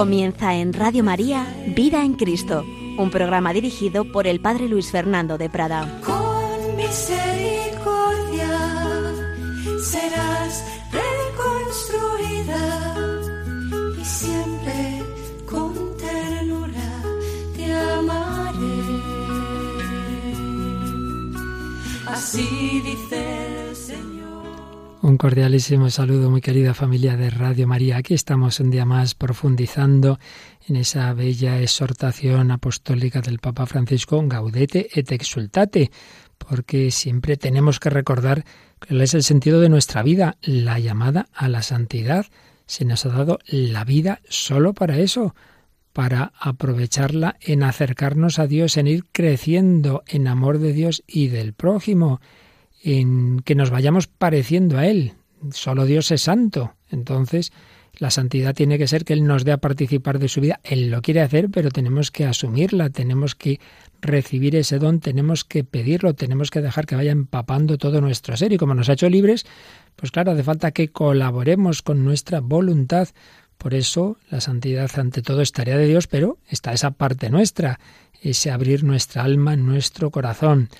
Comienza en Radio María Vida en Cristo, un programa dirigido por el Padre Luis Fernando de Prada. Con misericordia serás reconstruida y siempre con ternura te amaré. Así dice cordialísimo saludo, muy querida familia de Radio María. Aquí estamos un día más profundizando en esa bella exhortación apostólica del Papa Francisco, Gaudete et exultate, porque siempre tenemos que recordar cuál es el sentido de nuestra vida, la llamada a la santidad. Se nos ha dado la vida solo para eso, para aprovecharla en acercarnos a Dios, en ir creciendo en amor de Dios y del prójimo en que nos vayamos pareciendo a Él. Solo Dios es santo. Entonces, la santidad tiene que ser que Él nos dé a participar de su vida. Él lo quiere hacer, pero tenemos que asumirla, tenemos que recibir ese don, tenemos que pedirlo, tenemos que dejar que vaya empapando todo nuestro ser. Y como nos ha hecho libres, pues claro, hace falta que colaboremos con nuestra voluntad. Por eso la santidad ante todo es tarea de Dios, pero está esa parte nuestra, ese abrir nuestra alma, nuestro corazón.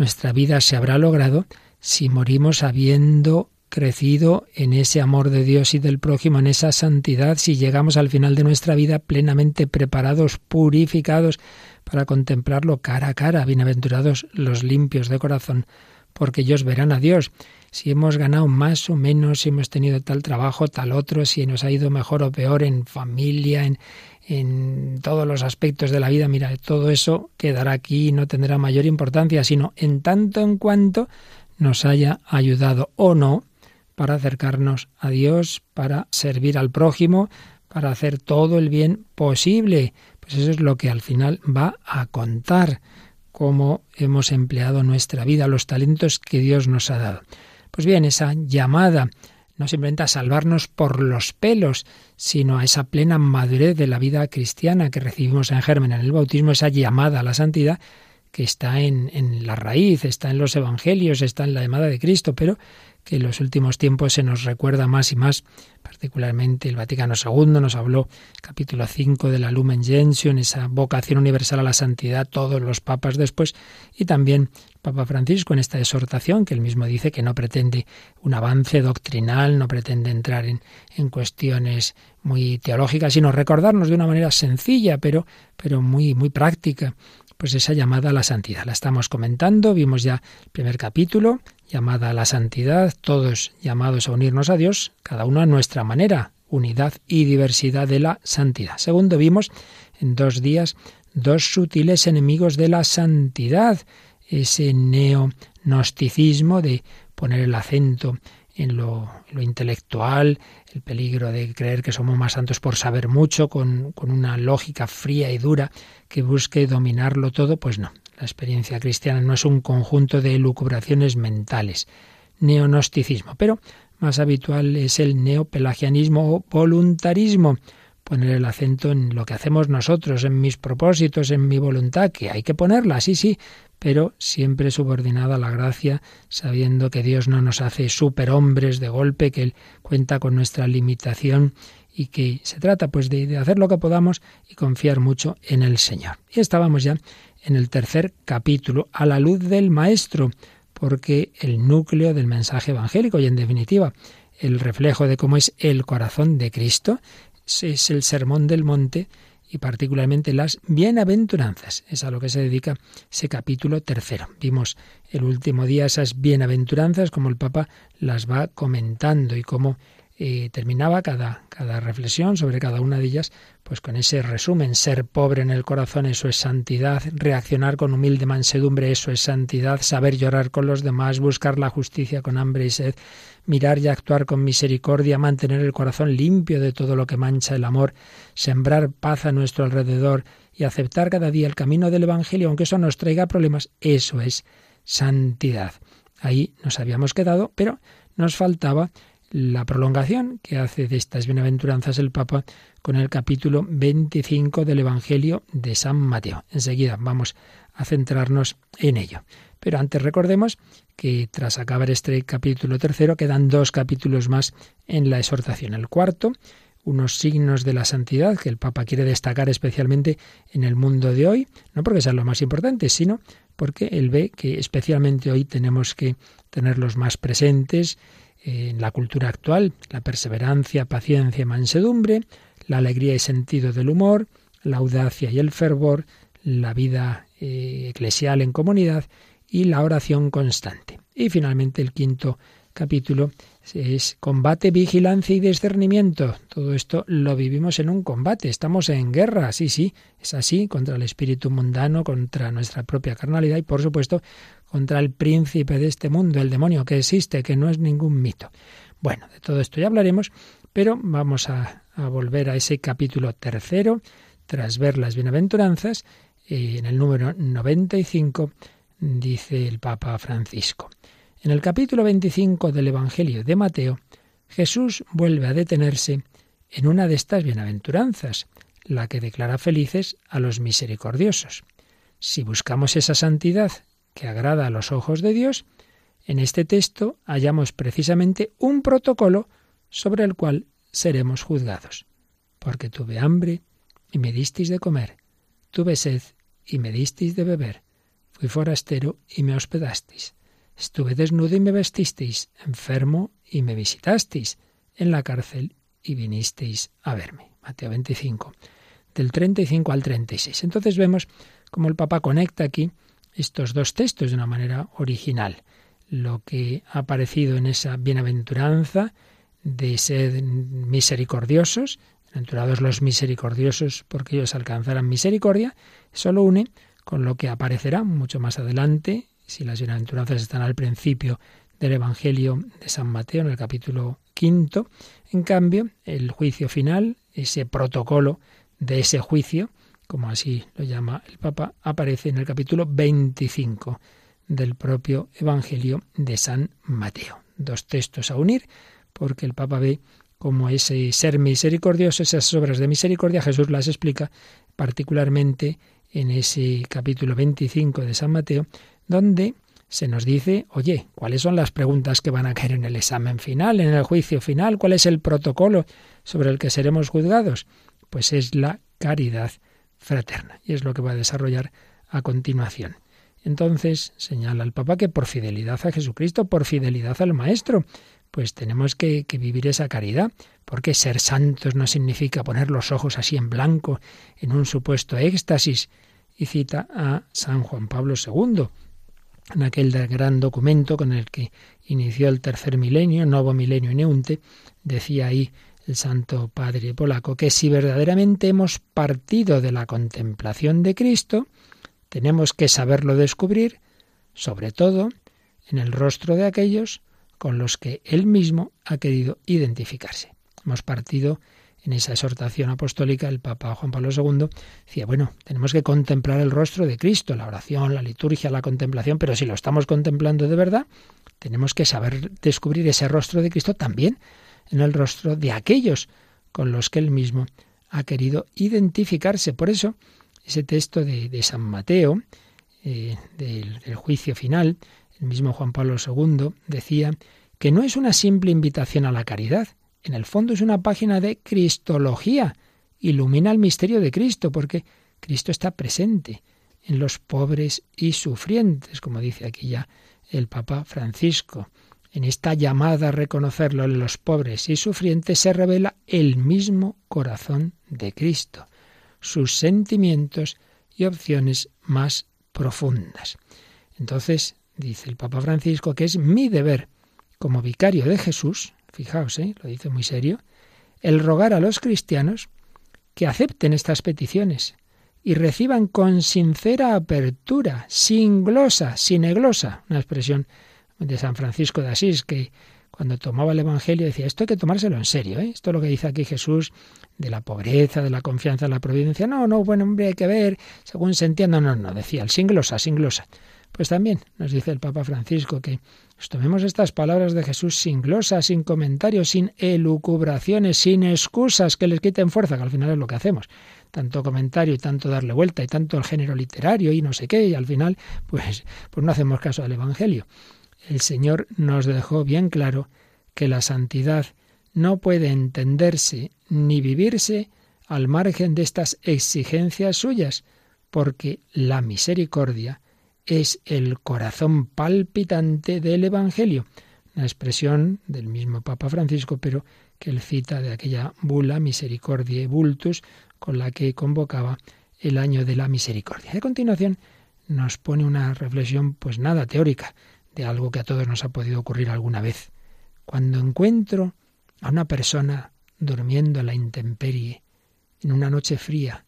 Nuestra vida se habrá logrado si morimos habiendo crecido en ese amor de Dios y del prójimo, en esa santidad, si llegamos al final de nuestra vida plenamente preparados, purificados para contemplarlo cara a cara, bienaventurados los limpios de corazón, porque ellos verán a Dios. Si hemos ganado más o menos, si hemos tenido tal trabajo, tal otro, si nos ha ido mejor o peor en familia, en, en todos los aspectos de la vida, mira, todo eso quedará aquí y no tendrá mayor importancia, sino en tanto en cuanto nos haya ayudado o no para acercarnos a Dios, para servir al prójimo, para hacer todo el bien posible. Pues eso es lo que al final va a contar, cómo hemos empleado nuestra vida, los talentos que Dios nos ha dado. Pues bien, esa llamada no simplemente a salvarnos por los pelos, sino a esa plena madurez de la vida cristiana que recibimos en germen en el bautismo, esa llamada a la santidad que está en, en la raíz, está en los evangelios, está en la llamada de Cristo, pero en los últimos tiempos se nos recuerda más y más, particularmente el Vaticano II nos habló, capítulo 5 de la Lumen Gentium, esa vocación universal a la santidad, todos los papas después, y también Papa Francisco en esta exhortación, que él mismo dice que no pretende un avance doctrinal, no pretende entrar en, en cuestiones muy teológicas, sino recordarnos de una manera sencilla, pero, pero muy, muy práctica, pues esa llamada a la santidad. La estamos comentando, vimos ya el primer capítulo, llamada a la santidad, todos llamados a unirnos a Dios, cada uno a nuestra manera, unidad y diversidad de la santidad. Segundo, vimos en dos días dos sutiles enemigos de la santidad, ese neognosticismo de poner el acento en lo, intelectual, el peligro de creer que somos más santos por saber mucho, con, con una lógica fría y dura que busque dominarlo todo, pues no. La experiencia cristiana no es un conjunto de elucubraciones mentales, neonosticismo, pero más habitual es el neopelagianismo o voluntarismo, poner el acento en lo que hacemos nosotros, en mis propósitos, en mi voluntad, que hay que ponerla, sí, sí, pero siempre subordinada a la gracia, sabiendo que Dios no nos hace superhombres de golpe, que Él cuenta con nuestra limitación y que se trata pues de, de, hacer lo que podamos y confiar mucho en el Señor. Y estábamos ya en el tercer capítulo, a la luz del Maestro, porque el núcleo del mensaje evangélico y en definitiva el reflejo de cómo es el corazón de Cristo es el sermón del monte y particularmente las bienaventuranzas. Es a lo que se dedica ese capítulo tercero. Vimos el último día esas bienaventuranzas, como el Papa las va comentando y cómo eh, terminaba cada, cada reflexión sobre cada una de ellas, pues con ese resumen, ser pobre en el corazón, eso es santidad, reaccionar con humilde mansedumbre, eso es santidad, saber llorar con los demás, buscar la justicia con hambre y sed, mirar y actuar con misericordia, mantener el corazón limpio de todo lo que mancha el amor, sembrar paz a nuestro alrededor y aceptar cada día el camino del Evangelio, aunque eso nos traiga problemas, eso es santidad. Ahí nos habíamos quedado, pero nos faltaba la prolongación que hace de estas bienaventuranzas el Papa con el capítulo 25 del Evangelio de San Mateo. Enseguida vamos a centrarnos en ello. Pero antes recordemos que tras acabar este capítulo tercero quedan dos capítulos más en la exhortación. El cuarto, unos signos de la santidad que el Papa quiere destacar especialmente en el mundo de hoy, no porque sean lo más importante, sino porque él ve que especialmente hoy tenemos que tenerlos más presentes en la cultura actual, la perseverancia, paciencia, mansedumbre, la alegría y sentido del humor, la audacia y el fervor, la vida eh, eclesial en comunidad y la oración constante. Y finalmente el quinto capítulo es combate, vigilancia y discernimiento. Todo esto lo vivimos en un combate, estamos en guerra, sí, sí, es así, contra el espíritu mundano, contra nuestra propia carnalidad y por supuesto contra el príncipe de este mundo, el demonio que existe, que no es ningún mito. Bueno, de todo esto ya hablaremos, pero vamos a, volver a ese capítulo tercero, tras ver las bienaventuranzas, en el número 95 dice el Papa Francisco. En el capítulo 25 del Evangelio de Mateo, Jesús vuelve a detenerse en una de estas bienaventuranzas, la que declara felices a los misericordiosos. Si buscamos esa santidad que agrada a los ojos de Dios, en este texto hallamos precisamente un protocolo sobre el cual seremos juzgados. Porque tuve hambre y me disteis de comer, tuve sed y me disteis de beber, fui forastero y me hospedasteis Estuve desnudo y me vestisteis, enfermo y me visitasteis, en la cárcel y vinisteis a verme. Mateo 25, del 35 al 36. Entonces vemos cómo el Papa conecta aquí estos dos textos de una manera original. Lo que ha aparecido en esa bienaventuranza de ser misericordiosos, bienaventurados los misericordiosos porque ellos alcanzarán misericordia, eso lo une con lo que aparecerá mucho más adelante si las bienaventuranzas están al principio del Evangelio de San Mateo, en el capítulo quinto, en cambio, el juicio final, ese protocolo de ese juicio, como así lo llama el Papa, aparece en el capítulo 25 del propio Evangelio de San Mateo. Dos textos a unir, porque el Papa ve como ese ser misericordioso, esas obras de misericordia, Jesús las explica particularmente en ese capítulo 25 de San Mateo, donde se nos dice, oye, ¿cuáles son las preguntas que van a caer en el examen final, en el juicio final? ¿Cuál es el protocolo sobre el que seremos juzgados? Pues es la caridad fraterna. Y es lo que va a desarrollar a continuación. Entonces señala el Papa que por fidelidad a Jesucristo, por fidelidad al Maestro, pues tenemos que, vivir esa caridad, porque ser santos no significa poner los ojos así en blanco en un supuesto éxtasis. Y cita a San Juan Pablo II, en aquel gran documento con el que inició el tercer milenio, Novo Milenio Neunte, decía ahí el Santo Padre polaco que si verdaderamente hemos partido de la contemplación de Cristo, tenemos que saberlo descubrir, sobre todo en el rostro de aquellos con los que Él mismo ha querido identificarse. Hemos partido en esa exhortación apostólica, el Papa Juan Pablo II decía, bueno, tenemos que contemplar el rostro de Cristo, la oración, la liturgia, la contemplación, pero si lo estamos contemplando de verdad, tenemos que saber descubrir ese rostro de Cristo también en el rostro de aquellos con los que él mismo ha querido identificarse. Por eso, ese texto de, San Mateo, eh, del, del juicio final, el mismo Juan Pablo II decía que no es una simple invitación a la caridad, en el fondo es una página de Cristología. Ilumina el misterio de Cristo porque Cristo está presente en los pobres y sufrientes, como dice aquí ya el Papa Francisco. En esta llamada a reconocerlo en los pobres y sufrientes se revela el mismo corazón de Cristo, sus sentimientos y opciones más profundas. Entonces, dice el Papa Francisco que es mi deber como vicario de Jesús, fijaos, ¿eh? lo dice muy serio, el rogar a los cristianos que acepten estas peticiones y reciban con sincera apertura, sin glosa, sin eglosa, una expresión de San Francisco de Asís que cuando tomaba el Evangelio decía, esto hay que tomárselo en serio, ¿eh? esto es lo que dice aquí Jesús de la pobreza, de la confianza en la providencia, no, no, bueno, hombre, hay que ver, según se entienda, no, no, decía, el sin glosa, sin glosa. Pues también nos dice el Papa Francisco que pues tomemos estas palabras de Jesús sin glosas, sin comentarios, sin elucubraciones, sin excusas que les quiten fuerza, que al final es lo que hacemos. Tanto comentario y tanto darle vuelta y tanto el género literario y no sé qué, y al final pues, pues no hacemos caso al Evangelio. El Señor nos dejó bien claro que la santidad no puede entenderse ni vivirse al margen de estas exigencias suyas, porque la misericordia es el corazón palpitante del Evangelio, una expresión del mismo Papa Francisco, pero que él cita de aquella bula Misericordiae Vultus, con la que convocaba el año de la misericordia. A continuación nos pone una reflexión, pues nada teórica, de algo que a todos nos ha podido ocurrir alguna vez. Cuando encuentro a una persona durmiendo a la intemperie, en una noche fría,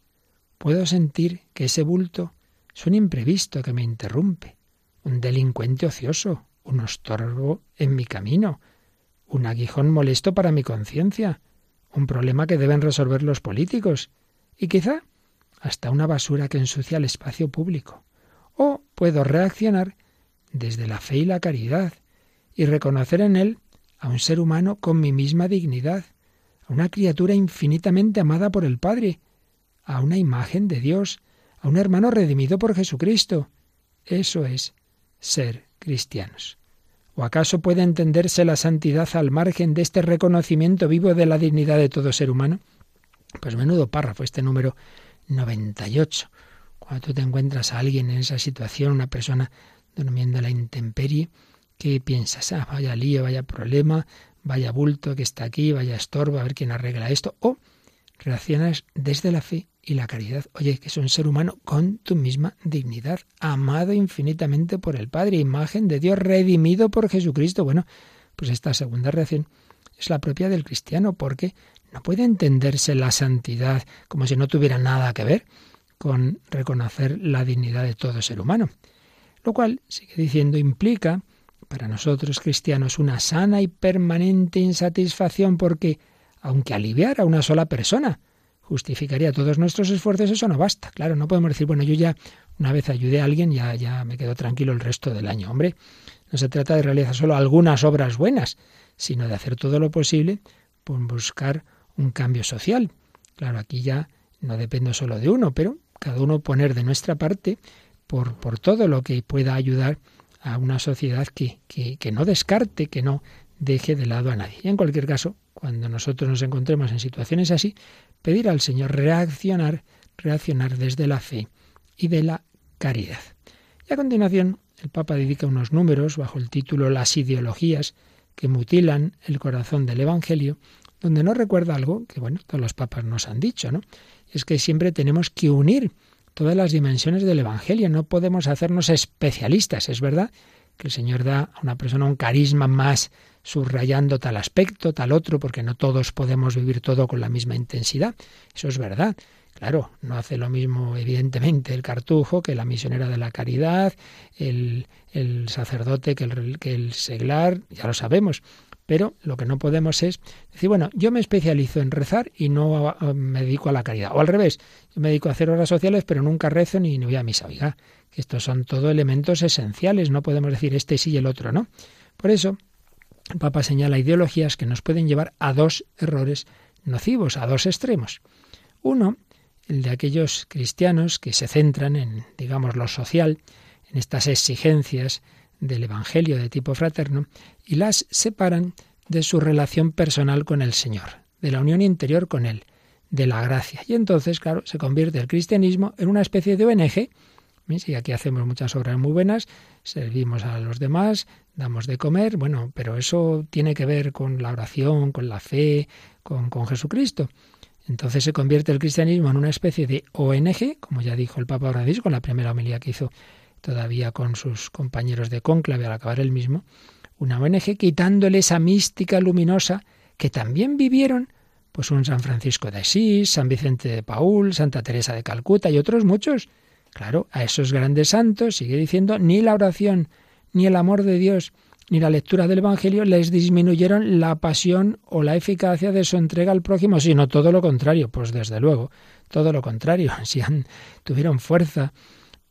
puedo sentir que ese bulto es un imprevisto que me interrumpe, un delincuente ocioso, un estorbo en mi camino, un aguijón molesto para mi conciencia, un problema que deben resolver los políticos, y quizá hasta una basura que ensucia el espacio público. O puedo reaccionar desde la fe y la caridad, y reconocer en él a un ser humano con mi misma dignidad, a una criatura infinitamente amada por el Padre, a una imagen de Dios, a un hermano redimido por Jesucristo. Eso es ser cristianos. ¿O acaso puede entenderse la santidad al margen de este reconocimiento vivo de la dignidad de todo ser humano? Pues menudo párrafo este número 98. Cuando tú te encuentras a alguien en esa situación, una persona durmiendo la intemperie, ¿qué piensas? Ah, vaya lío, vaya problema, vaya bulto que está aquí, vaya estorbo, a ver quién arregla esto. O reaccionas desde la fe y la caridad. Oye, que es un ser humano con tu misma dignidad, amado infinitamente por el Padre, imagen de Dios, redimido por Jesucristo. Bueno, pues esta segunda reacción es la propia del cristiano, porque no puede entenderse la santidad como si no tuviera nada que ver con reconocer la dignidad de todo ser humano. Lo cual, sigue diciendo, implica para nosotros cristianos una sana y permanente insatisfacción porque, aunque aliviara a una sola persona, justificaría todos nuestros esfuerzos, eso no basta. Claro, no podemos decir, bueno, yo ya una vez ayudé a alguien, ya, ya me quedo tranquilo el resto del año. Hombre, no se trata de realizar solo algunas obras buenas, sino de hacer todo lo posible por buscar un cambio social. Claro, aquí ya no depende solo de uno, pero cada uno poner de nuestra parte por, todo lo que pueda ayudar a una sociedad que, que, que no descarte, que no deje de lado a nadie. Y en cualquier caso, cuando nosotros nos encontremos en situaciones así, pedir al Señor reaccionar, reaccionar desde la fe y de la caridad. Y a continuación, el Papa dedica unos números bajo el título Las ideologías que mutilan el corazón del Evangelio, donde nos recuerda algo que, bueno, todos los papas nos han dicho, ¿no? Es que siempre tenemos que unir todas las dimensiones del Evangelio, no podemos hacernos especialistas, es verdad que el Señor da a una persona un carisma más subrayando tal aspecto, tal otro, porque no todos podemos vivir todo con la misma intensidad. Eso es verdad. Claro, no hace lo mismo, evidentemente, el cartujo que la misionera de la caridad, el, el sacerdote que el, que el seglar, ya lo sabemos. Pero lo que no podemos es decir, bueno, yo me especializo en rezar y no me dedico a la caridad. O al revés, yo me dedico a hacer horas sociales, pero nunca rezo ni, ni voy a misa. Oiga, estos son todos elementos esenciales, no podemos decir este sí y el otro no. Por eso, el Papa señala ideologías que nos pueden llevar a dos errores nocivos, a dos extremos. Uno, el de aquellos cristianos que se centran en, digamos, lo social, en estas exigencias del Evangelio de tipo fraterno, y las separan de su relación personal con el Señor, de la unión interior con Él, de la gracia. Y entonces, claro, se convierte el cristianismo en una especie de ONG. Y aquí hacemos muchas obras muy buenas, servimos a los demás, damos de comer, bueno, pero eso tiene que ver con la oración, con la fe, con, con Jesucristo. Entonces se convierte el cristianismo en una especie de ONG, como ya dijo el Papa Francisco en la primera homilía que hizo todavía con sus compañeros de cónclave al acabar el mismo, una ONG quitándole esa mística luminosa que también vivieron pues un San Francisco de Asís, San Vicente de Paul, Santa Teresa de Calcuta y otros muchos. Claro, a esos grandes santos, sigue diciendo, ni la oración, ni el amor de Dios, ni la lectura del Evangelio les disminuyeron la pasión o la eficacia de su entrega al prójimo, sino todo lo contrario. Pues desde luego, todo lo contrario. Si tuvieron fuerza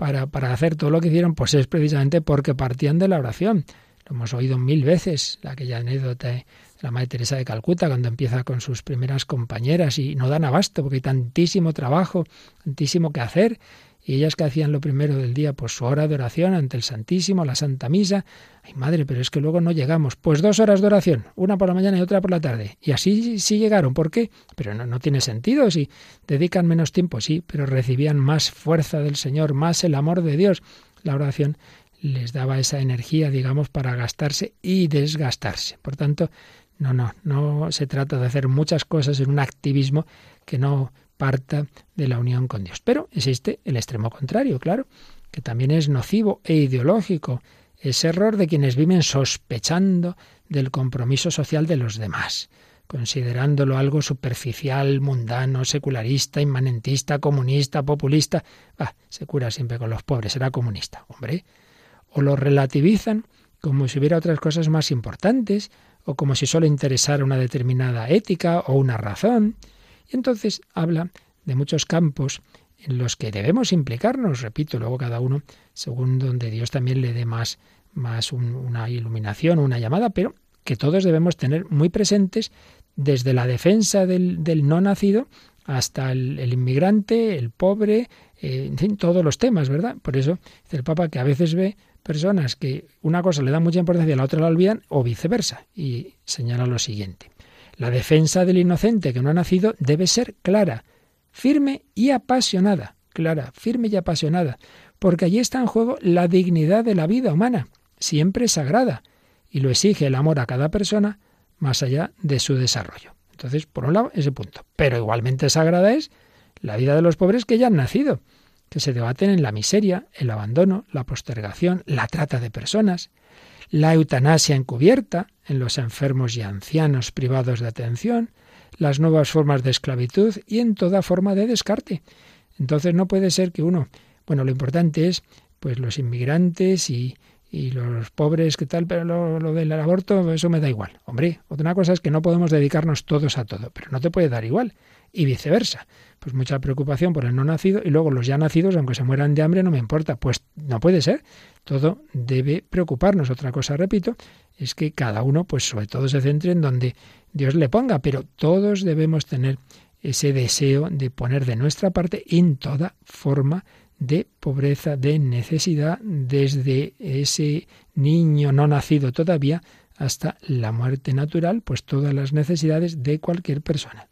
para, para hacer todo lo que hicieron, pues es precisamente porque partían de la oración. Lo hemos oído mil veces, aquella anécdota de la Madre Teresa de Calcuta, cuando empieza con sus primeras compañeras y no dan abasto porque hay tantísimo trabajo, tantísimo que hacer Y ellas que hacían lo primero del día, pues su hora de oración ante el Santísimo, la Santa Misa. Ay, madre, pero es que luego no llegamos. Pues dos horas de oración, una por la mañana y otra por la tarde. Y así sí llegaron. ¿Por qué? Pero no, no tiene sentido. Si dedican menos tiempo, sí, pero recibían más fuerza del Señor, más el amor de Dios. La oración les daba esa energía, digamos, para gastarse y desgastarse. Por tanto, no, no, no se trata de hacer muchas cosas en un activismo que no parta de la unión con Dios. Pero existe el extremo contrario, claro, que también es nocivo e ideológico, ese error de quienes viven sospechando del compromiso social de los demás, considerándolo algo superficial, mundano, secularista, inmanentista, comunista, populista. Ah, se cura siempre con los pobres, será comunista, hombre. O lo relativizan como si hubiera otras cosas más importantes, o como si solo interesara una determinada ética o una razón. Y entonces habla de muchos campos en los que debemos implicarnos, repito, luego cada uno según donde Dios también le dé más, más una iluminación, una llamada, pero que todos debemos tener muy presentes desde la defensa del, del no nacido hasta el, inmigrante, el pobre, eh, en fin, todos los temas, ¿verdad? Por eso dice el Papa que a veces ve personas que una cosa le da mucha importancia y la otra la olvidan, o viceversa, y señala lo siguiente. La defensa del inocente que no ha nacido debe ser clara, firme y apasionada. Clara, firme y apasionada, porque allí está en juego la dignidad de la vida humana, siempre sagrada, y lo exige el amor a cada persona más allá de su desarrollo. Entonces, por un lado, ese punto. Pero igualmente sagrada es la vida de los pobres que ya han nacido que se debaten en la miseria, el abandono, la postergación, la trata de personas, la eutanasia encubierta en los enfermos y ancianos privados de atención, las nuevas formas de esclavitud y en toda forma de descarte. Entonces no puede ser que uno, bueno, lo importante es pues los inmigrantes y, y los pobres, ¿qué tal? Pero lo, del aborto, eso me da igual. Hombre, otra cosa es que no podemos dedicarnos todos a todo, pero no te puede dar igual. Y viceversa pues mucha preocupación por el no nacido y luego los ya nacidos, aunque se mueran de hambre, no me importa. Pues no puede ser. Todo debe preocuparnos. Otra cosa, repito, es que cada uno, pues sobre todo se centre en donde Dios le ponga, pero todos debemos tener ese deseo de poner de nuestra parte en toda forma pobreza, de necesidad, desde ese niño no nacido todavía hasta la muerte natural, pues todas las necesidades de cualquier persona.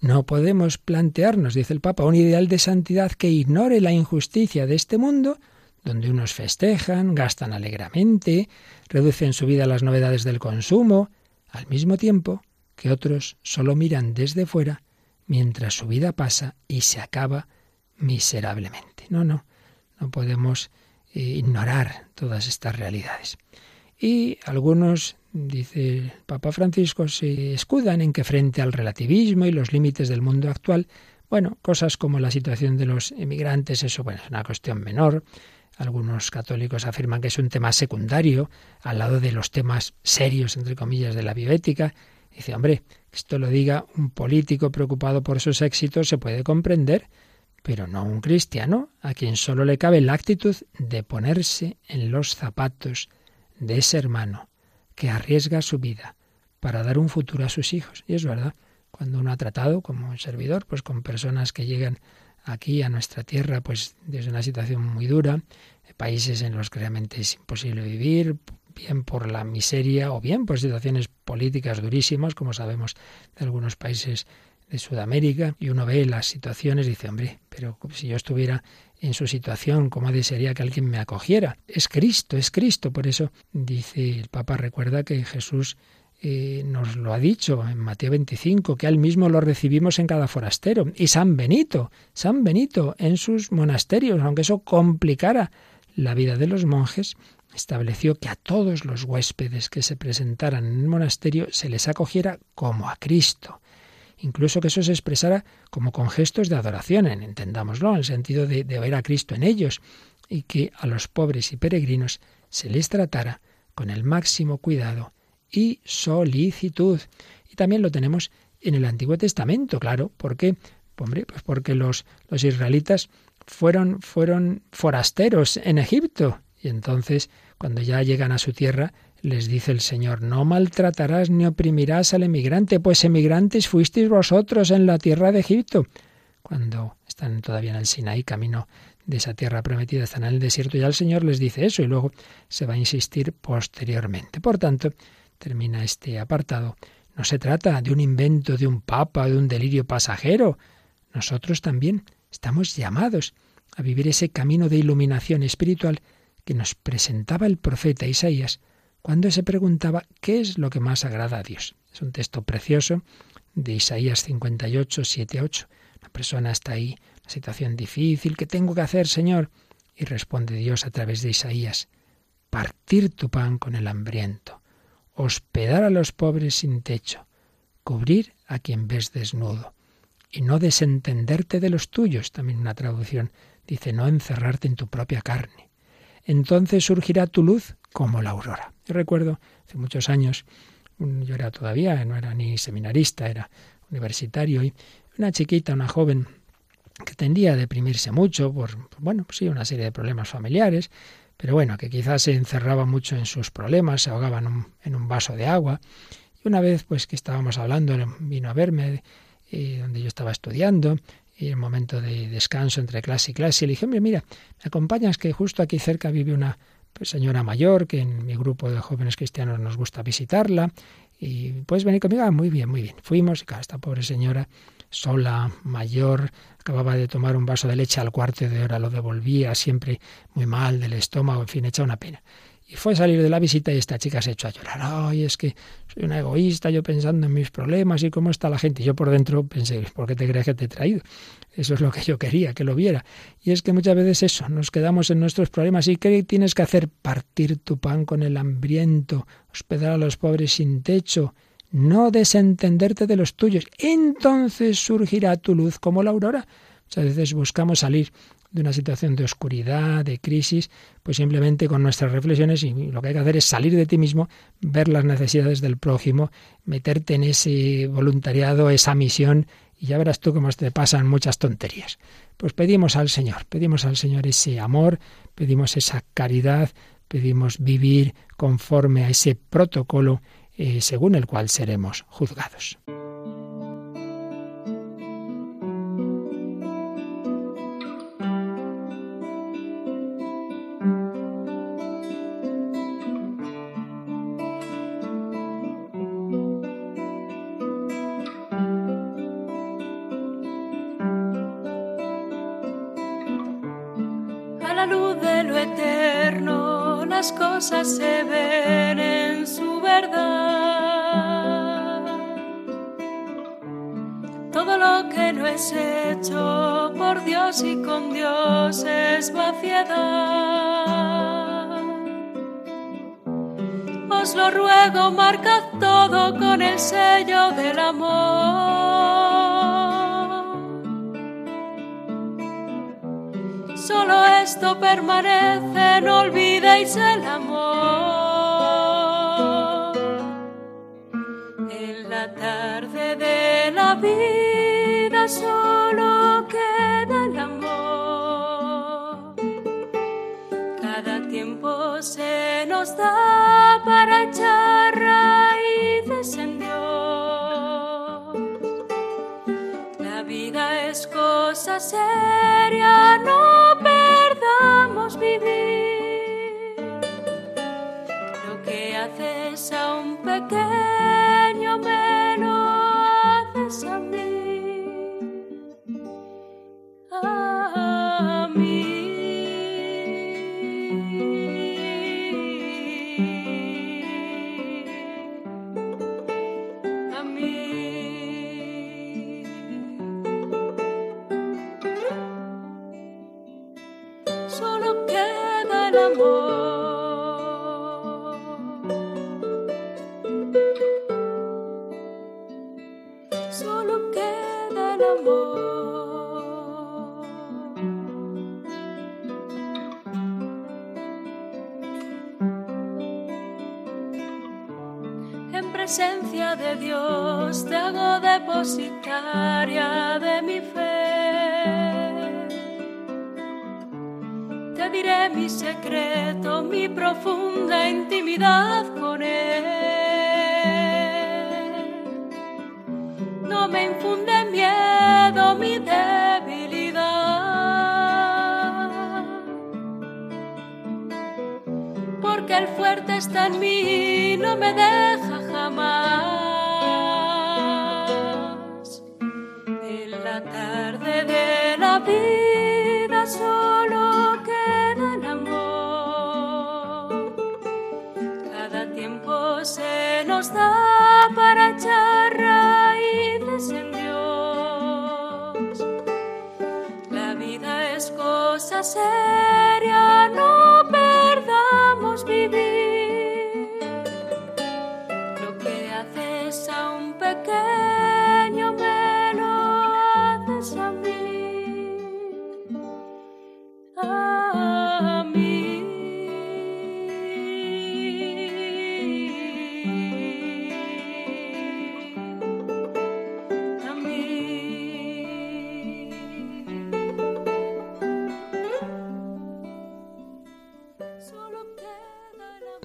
No podemos plantearnos, dice el Papa, un ideal de santidad que ignore la injusticia de este mundo, donde unos festejan, gastan alegremente, reducen su vida a las novedades del consumo, al mismo tiempo que otros solo miran desde fuera mientras su vida pasa y se acaba miserablemente. No, no, no podemos eh, ignorar todas estas realidades. Y algunos dice el Papa Francisco, se escudan en que frente al relativismo y los límites del mundo actual, bueno, cosas como la situación de los emigrantes, eso bueno, es una cuestión menor. Algunos católicos afirman que es un tema secundario al lado de los temas serios, entre comillas, de la bioética. Dice, hombre, que esto lo diga un político preocupado por sus éxitos se puede comprender, pero no un cristiano a quien solo le cabe la actitud de ponerse en los zapatos de ese hermano que arriesga su vida para dar un futuro a sus hijos. Y es verdad, cuando uno ha tratado como un servidor, pues con personas que llegan aquí a nuestra tierra, pues desde una situación muy dura, países en los que realmente es imposible vivir, bien por la miseria o bien por situaciones políticas durísimas, como sabemos de algunos países de Sudamérica, y uno ve las situaciones y dice, hombre, pero si yo estuviera en su situación, cómo desearía que alguien me acogiera. Es Cristo, es Cristo. Por eso dice el Papa, recuerda que Jesús eh, nos lo ha dicho en Mateo 25, que al mismo lo recibimos en cada forastero. Y San Benito, San Benito en sus monasterios, aunque eso complicara la vida de los monjes, estableció que a todos los huéspedes que se presentaran en el monasterio se les acogiera como a Cristo incluso que eso se expresara como con gestos de adoración, entendámoslo, en el sentido de, de ver a Cristo en ellos, y que a los pobres y peregrinos se les tratara con el máximo cuidado y solicitud. Y también lo tenemos en el Antiguo Testamento, claro. ¿Por qué? Hombre, pues porque los, los israelitas fueron, fueron forasteros en Egipto. Y entonces, cuando ya llegan a su tierra, les dice el Señor, no maltratarás ni oprimirás al emigrante, pues emigrantes fuisteis vosotros en la tierra de Egipto. Cuando están todavía en el Sinaí, camino de esa tierra prometida, están en el desierto, ya el Señor les dice eso y luego se va a insistir posteriormente. Por tanto, termina este apartado. No se trata de un invento de un papa, de un delirio pasajero. Nosotros también estamos llamados a vivir ese camino de iluminación espiritual que nos presentaba el profeta Isaías cuando se preguntaba qué es lo que más agrada a Dios. Es un texto precioso de Isaías 58, 7 8. La persona está ahí, una situación difícil, ¿qué tengo que hacer, Señor? Y responde Dios a través de Isaías, partir tu pan con el hambriento, hospedar a los pobres sin techo, cubrir a quien ves desnudo, y no desentenderte de los tuyos, también una traducción dice, no encerrarte en tu propia carne. Entonces surgirá tu luz como la aurora. Yo recuerdo, hace muchos años, yo era todavía, no era ni seminarista, era universitario, y una chiquita, una joven, que tendía a deprimirse mucho por, bueno, pues sí, una serie de problemas familiares, pero bueno, que quizás se encerraba mucho en sus problemas, se ahogaba en un, vaso de agua. Y una vez, pues que estábamos hablando, vino a verme, eh, donde yo estaba estudiando, y en momento de descanso entre clase y clase, y le dije, mira, ¿me acompañas? Que justo aquí cerca vive una pues, señora mayor, que en mi grupo de jóvenes cristianos nos gusta visitarla, y puedes venir conmigo, ah, muy bien, muy bien. Fuimos y claro, esta pobre señora, sola, mayor, acababa de tomar un vaso de leche al cuarto de hora, lo devolvía siempre muy mal del estómago, en fin, echa una pena. Y fue a salir de la visita y esta chica se echó a llorar. Ay, es que soy una egoísta, yo pensando en mis problemas y cómo está la gente. Y yo por dentro pensé, ¿por qué te crees que te he traído? Eso es lo que yo quería, que lo viera. Y es que muchas veces eso, nos quedamos en nuestros problemas. ¿Y qué tienes que hacer? Partir tu pan con el hambriento, hospedar a los pobres sin techo, no desentenderte de los tuyos. Entonces surgirá tu luz como la aurora. Muchas veces buscamos salir de una situación de oscuridad, de crisis, pues simplemente con nuestras reflexiones y lo que hay que hacer es salir de ti mismo, ver las necesidades del prójimo, meterte en ese voluntariado, esa misión y ya verás tú cómo te pasan muchas tonterías. Pues pedimos al Señor, pedimos al Señor ese amor, pedimos esa caridad, pedimos vivir conforme a ese protocolo eh, según el cual seremos juzgados. Esto permanece, no olvidéis el amor. vida solo queda el amor. Cada tiempo se nos da para echar raíces en Dios. La vida es cosa seria, no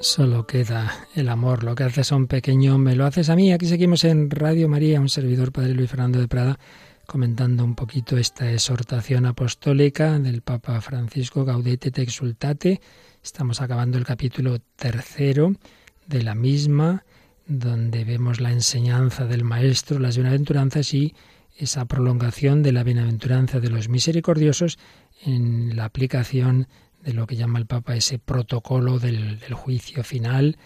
Solo queda el amor. Lo que haces a un pequeño me lo haces a mí. Aquí seguimos en Radio María, un servidor Padre Luis Fernando de Prada, comentando un poquito esta exhortación apostólica del Papa Francisco Gaudete te exultate. Estamos acabando el capítulo tercero de la misma, donde vemos la enseñanza del Maestro, las bienaventuranzas y esa prolongación de la bienaventuranza de los misericordiosos en la aplicación de lo que llama el Papa ese protocolo del, juicio final,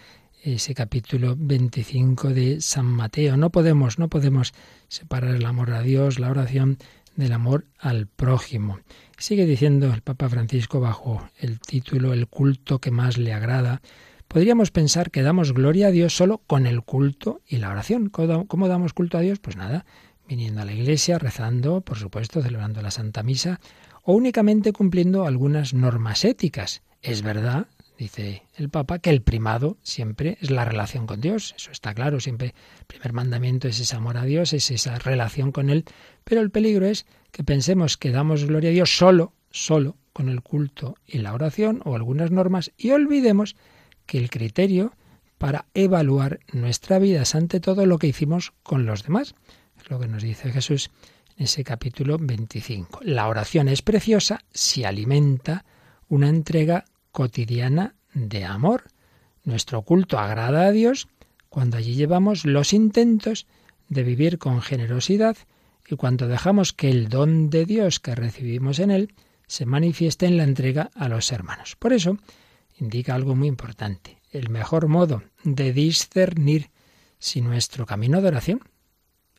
ese capítulo 25 de San Mateo. No podemos, no podemos separar el amor a Dios, la oración, del amor al prójimo. Sigue diciendo el Papa Francisco bajo el título El culto que más le agrada. Podríamos pensar que damos gloria a Dios solo con el culto y la oración. ¿Cómo cómo damos culto a Dios? Pues nada, viniendo a la iglesia, rezando, por supuesto, celebrando la Santa Misa, o únicamente cumpliendo algunas normas éticas. Es verdad, dice el Papa, que el primado siempre es la relación con Dios. Eso está claro, siempre el primer mandamiento es ese amor a Dios, es esa relación con Él. Pero el peligro es que pensemos que damos gloria a Dios solo, solo con el culto y la oración o algunas normas y olvidemos que el criterio para evaluar nuestra vida es ante todo lo que hicimos con los demás. Es lo que nos dice Jesús ese capítulo 25. La oración es preciosa si alimenta una entrega cotidiana de amor. Nuestro culto agrada a Dios cuando allí llevamos los intentos de vivir con generosidad y cuando dejamos que el don de Dios que recibimos en él se manifieste en la entrega a los hermanos. Por eso, indica algo muy importante. El mejor modo de discernir si nuestro camino de oración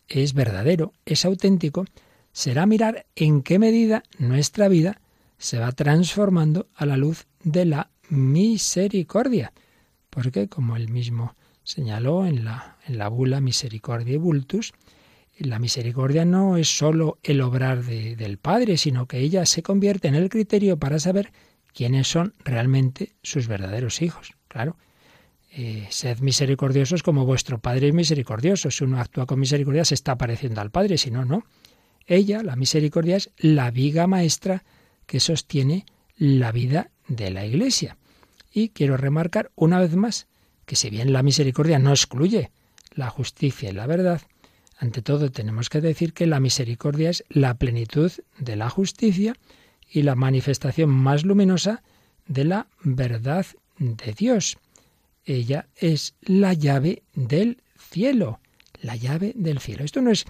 es verdadero, es auténtico, será mirar en qué medida nuestra vida se va transformando a la luz de la misericordia. Porque, como él mismo señaló en la, en la bula Misericordia Vultus, la misericordia no es sólo el obrar de- del Padre, sino que ella se convierte en el criterio para saber quiénes son realmente sus verdaderos hijos. Claro, eh, sed misericordiosos como vuestro Padre es misericordioso. Si uno actúa con misericordia, se está pareciendo al Padre, si no, no. Ella, la misericordia, es la viga maestra que sostiene la vida de la Iglesia. Y quiero remarcar una vez más que si bien la misericordia no excluye la justicia y la verdad, ante todo tenemos que decir que la misericordia es la plenitud de la justicia y la manifestación más luminosa de la verdad de Dios. Ella es la llave del cielo, la llave del cielo. Esto no es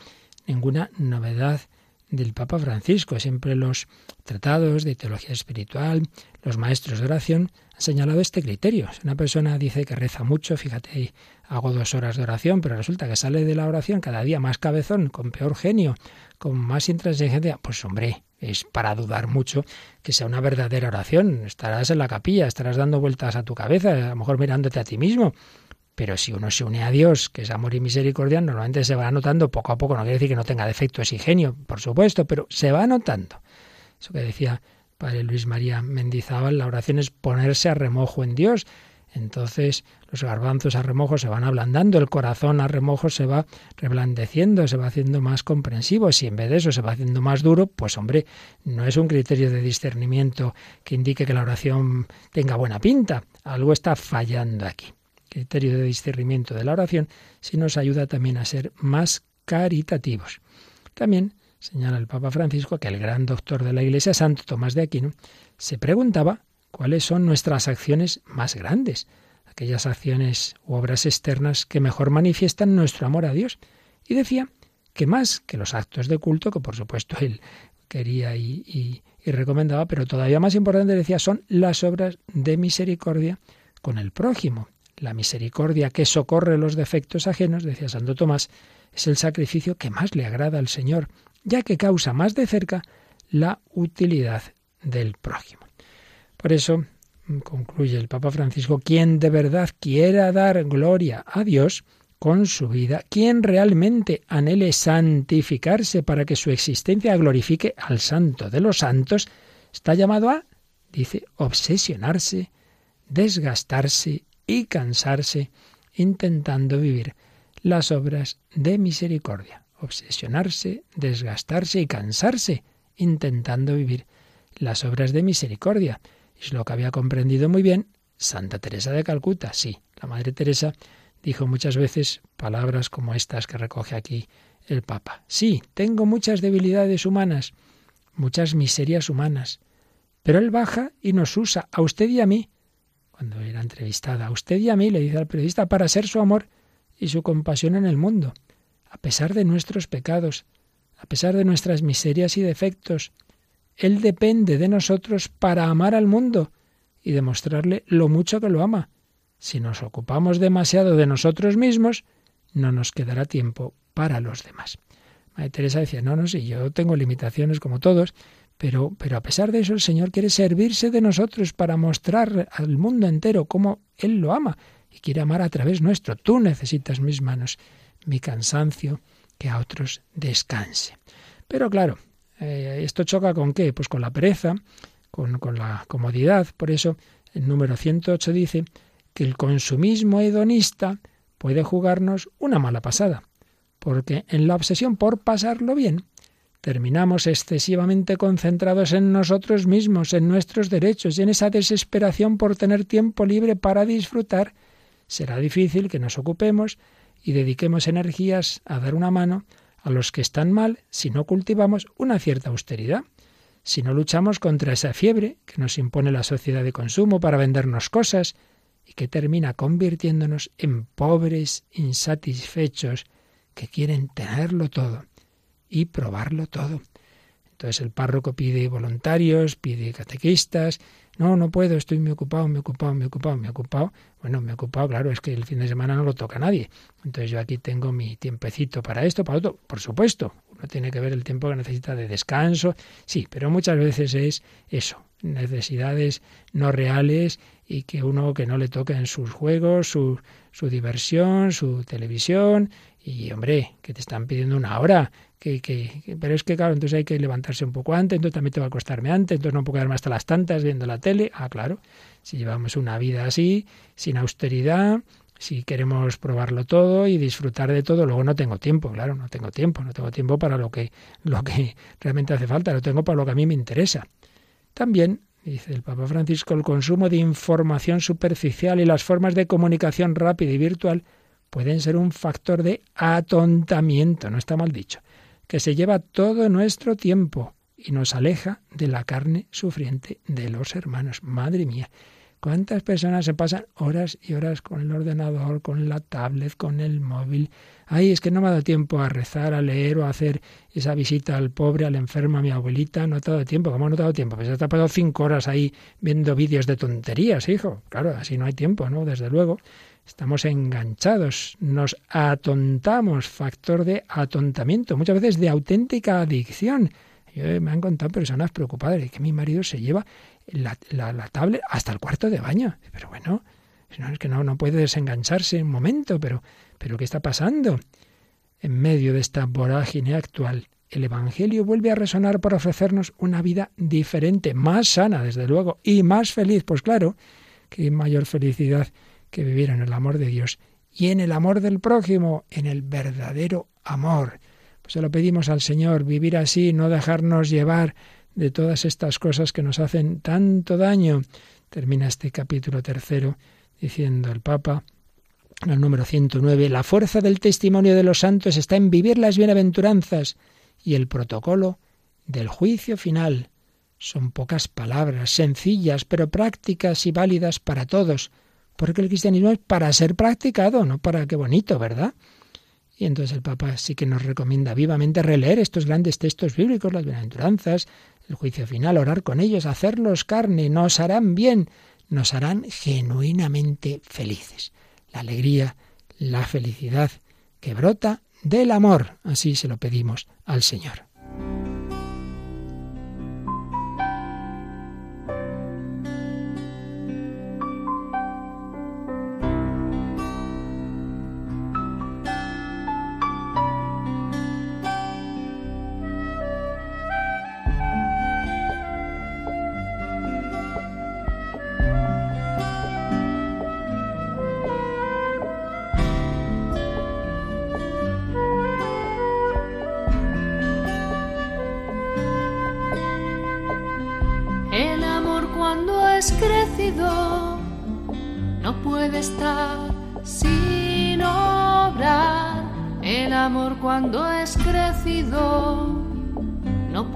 ninguna novedad del Papa Francisco. Siempre los tratados de teología espiritual, los maestros de oración han señalado este criterio. Si una persona dice que reza mucho, fíjate, hago dos horas de oración, pero resulta que sale de la oración cada día más cabezón, con peor genio, con más intransigencia, pues hombre, es para dudar mucho que sea una verdadera oración. Estarás en la capilla, estarás dando vueltas a tu cabeza, a lo mejor mirándote a ti mismo. Pero si uno se une a Dios, que es amor y misericordia, normalmente se va notando poco a poco. No quiere decir que no tenga defectos y genio, por supuesto, pero se va notando. Eso que decía Padre Luis María Mendizábal, la oración es ponerse a remojo en Dios. Entonces los garbanzos a remojo se van ablandando, el corazón a remojo se va reblandeciendo, se va haciendo más comprensivo. Si en vez de eso se va haciendo más duro, pues hombre, no es un criterio de discernimiento que indique que la oración tenga buena pinta. Algo está fallando aquí. Criterio de discernimiento de la oración si nos ayuda también a ser más caritativos. También señala el Papa Francisco que el gran doctor de la Iglesia, Santo Tomás de Aquino, se preguntaba cuáles son nuestras acciones más grandes, aquellas acciones u obras externas que mejor manifiestan nuestro amor a Dios. Y decía que más que los actos de culto, que por supuesto él quería y, recomendaba, pero todavía más importante decía son las obras de misericordia con el prójimo. La misericordia que socorre los defectos ajenos, decía Santo Tomás, es el sacrificio que más le agrada al Señor, ya que causa más de cerca la utilidad del prójimo. Por eso, concluye el Papa Francisco, quien de verdad quiera dar gloria a Dios con su vida, quien realmente anhele santificarse para que su existencia glorifique al santo de los santos, está llamado a, dice, obsesionarse, desgastarse y cansarse intentando vivir las obras de misericordia. Obsesionarse, desgastarse y cansarse intentando vivir las obras de misericordia. Es lo que había comprendido muy bien Santa Teresa de Calcuta. Sí, la Madre Teresa dijo muchas veces palabras como estas que recoge aquí el Papa. Sí, tengo muchas debilidades humanas, muchas miserias humanas, pero Él baja y nos usa, a usted y a mí, cuando era entrevistada, a usted y a mí, le dice al periodista, para ser su amor y su compasión en el mundo, a pesar de nuestros pecados, a pesar de nuestras miserias y defectos, él depende de nosotros para amar al mundo y demostrarle lo mucho que lo ama. Si nos ocupamos demasiado de nosotros mismos, no nos quedará tiempo para los demás. María Teresa decía, no, no, sí, yo tengo limitaciones como todos, pero, pero a pesar de eso el Señor quiere servirse de nosotros para mostrar al mundo entero cómo Él lo ama y quiere amar a través nuestro. Tú necesitas mis manos, mi cansancio, que a otros descanse. Pero claro, eh, ¿Esto choca con qué? Pues con la pereza, con, con la comodidad. Por eso el número 108 dice que el consumismo hedonista puede jugarnos una mala pasada, porque en la obsesión por pasarlo bien, terminamos excesivamente concentrados en nosotros mismos, en nuestros derechos y en esa desesperación por tener tiempo libre para disfrutar, será difícil que nos ocupemos y dediquemos energías a dar una mano a los que están mal si no cultivamos una cierta austeridad, si no luchamos contra esa fiebre que nos impone la sociedad de consumo para vendernos cosas y que termina convirtiéndonos en pobres insatisfechos que quieren tenerlo todo y probarlo todo. Entonces el párroco pide voluntarios, pide catequistas, no, no puedo, estoy muy ocupado, muy ocupado, muy ocupado, muy ocupado. Bueno, me he ocupado, claro, es que el fin de semana no lo toca nadie. Entonces yo aquí tengo mi tiempecito para esto, para otro. Por supuesto, tiene que ver el tiempo que necesita de descanso. Sí, pero muchas veces es eso, necesidades no reales y que uno que no le toque en sus juegos, su, su diversión, su televisión. Y hombre, que te están pidiendo una hora, que, pero es que claro, entonces hay que levantarse un poco antes, entonces también tengo que acostarme antes, entonces no puedo quedarme hasta las tantas viendo la tele. Ah, claro, si llevamos una vida así, sin austeridad, si queremos probarlo todo y disfrutar de todo, luego no tengo tiempo, claro, no tengo tiempo, no tengo tiempo para lo que, lo que realmente hace falta, lo tengo para lo que a mí me interesa. También, dice el Papa Francisco, el consumo de información superficial y las formas de comunicación rápida y virtual pueden ser un factor de atontamiento, no está mal dicho que se lleva todo nuestro tiempo y nos aleja de la carne sufriente de los hermanos. Madre mía, ¿cuántas personas se pasan horas y horas con el ordenador, con la tablet, con el móvil? Ay, es que no me ha dado tiempo a rezar, a leer o a hacer esa visita al pobre, al enfermo, a mi abuelita. No ha dado tiempo. ¿Cómo no ha dado tiempo? Pues ya ha pasado cinco horas ahí viendo vídeos de tonterías, hijo. Claro, así no hay tiempo, ¿no? Desde luego. Estamos enganchados, nos atontamos, factor de atontamiento, muchas veces de auténtica adicción. Yo, me han contado personas preocupadas de que mi marido se lleva la, la, tablet hasta el cuarto de baño. Pero bueno, es que no, no puede desengancharse un momento, pero, pero ¿qué está pasando? En medio de esta vorágine actual, el Evangelio vuelve a resonar por ofrecernos una vida diferente, más sana, desde luego, y más feliz. Pues claro, qué mayor felicidad que vivir en el amor de Dios y en el amor del prójimo, en el verdadero amor. Pues se lo pedimos al Señor, vivir así, no dejarnos llevar de todas estas cosas que nos hacen tanto daño. Termina este capítulo tercero diciendo el Papa, en el número 109, la fuerza del testimonio de los santos está en vivir las bienaventuranzas y el protocolo del juicio final Son pocas palabras, sencillas, pero prácticas y válidas para todos, porque el cristianismo es para ser practicado, no para qué bonito, ¿verdad? Y entonces el Papa sí que nos recomienda vivamente releer estos grandes textos bíblicos, las bienaventuranzas, el juicio final, orar con ellos, hacerlos carne, nos harán bien, nos harán genuinamente felices. La alegría, la felicidad que brota del amor, así se lo pedimos al Señor.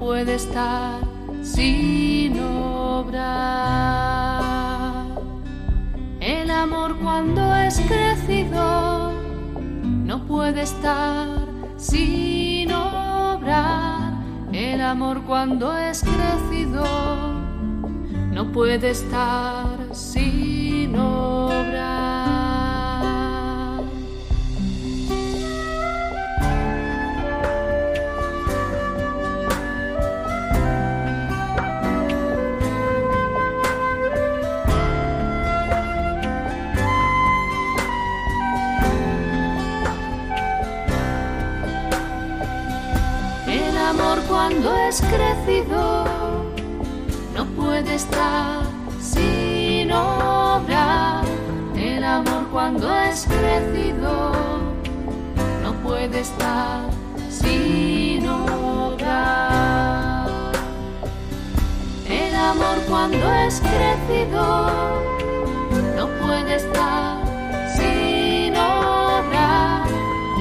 Puede estar sin obrar. El amor cuando es crecido no puede estar sin obrar. El amor cuando es crecido no puede estar sin obrar. Cuando es crecido no puede estar sin obrar. El amor cuando es crecido no puede estar sin obrar. El amor cuando es crecido no puede estar sin obrar.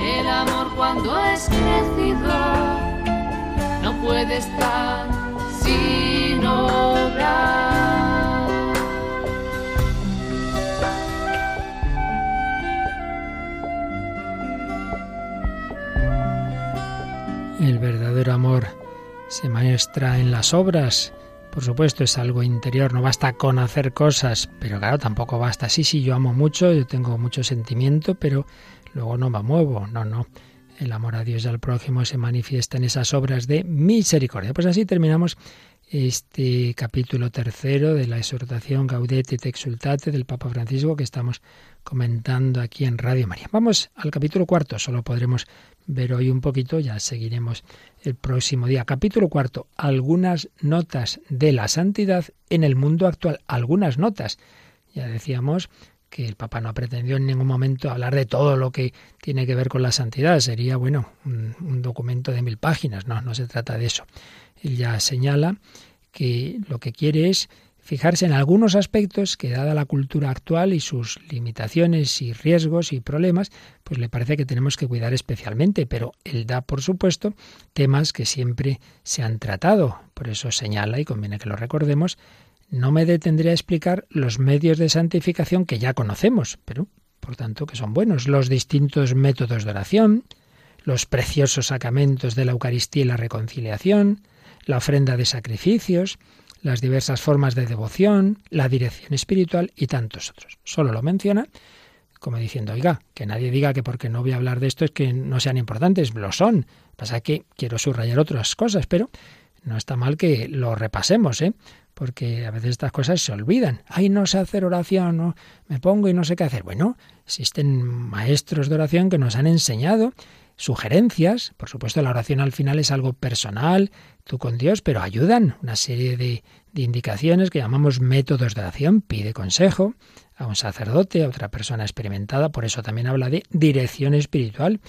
El amor cuando es crecido puede estar sin obrar. El verdadero amor se maestra en las obras. Por supuesto, es algo interior, no basta con hacer cosas, pero claro, tampoco basta. Sí, sí, yo amo mucho, yo tengo mucho sentimiento, pero luego no me muevo, no, no. El amor a Dios y al prójimo se manifiesta en esas obras de misericordia. Pues así terminamos este capítulo tercero de la exhortación Gaudete et Exultate del Papa Francisco que estamos comentando aquí en Radio María. Vamos al capítulo cuarto, solo podremos ver hoy un poquito, ya seguiremos el próximo día. Capítulo cuarto, algunas notas de la santidad en el mundo actual, algunas notas. Ya decíamos que el Papa no ha pretendido en ningún momento hablar de todo lo que tiene que ver con la santidad. Sería, bueno, un, documento de mil páginas. No, no se trata de eso. Él ya señala que lo que quiere es fijarse en algunos aspectos que, dada la cultura actual y sus limitaciones y riesgos y problemas, pues le parece que tenemos que cuidar especialmente. Pero él da, por supuesto, temas que siempre se han tratado. Por eso señala, y conviene que lo recordemos, no me detendré a explicar los medios de santificación que ya conocemos, pero por tanto que son buenos, los distintos métodos de oración, los preciosos sacramentos de la Eucaristía y la reconciliación, la ofrenda de sacrificios, las diversas formas de devoción, la dirección espiritual y tantos otros. Solo lo menciona como diciendo, oiga, que nadie diga que porque no voy a hablar de esto es que no sean importantes, lo son. Pasa que quiero subrayar otras cosas, pero no está mal que lo repasemos, ¿eh? Porque a veces estas cosas se olvidan. Ay, no sé hacer oración, no, me pongo y no sé qué hacer. Bueno, existen maestros de oración que nos han enseñado sugerencias. Por supuesto, la oración al final es algo personal, tú con Dios, pero ayudan una serie de, de indicaciones que llamamos métodos de oración. Pide consejo a un sacerdote, a otra persona experimentada. Por eso también habla de dirección espiritual.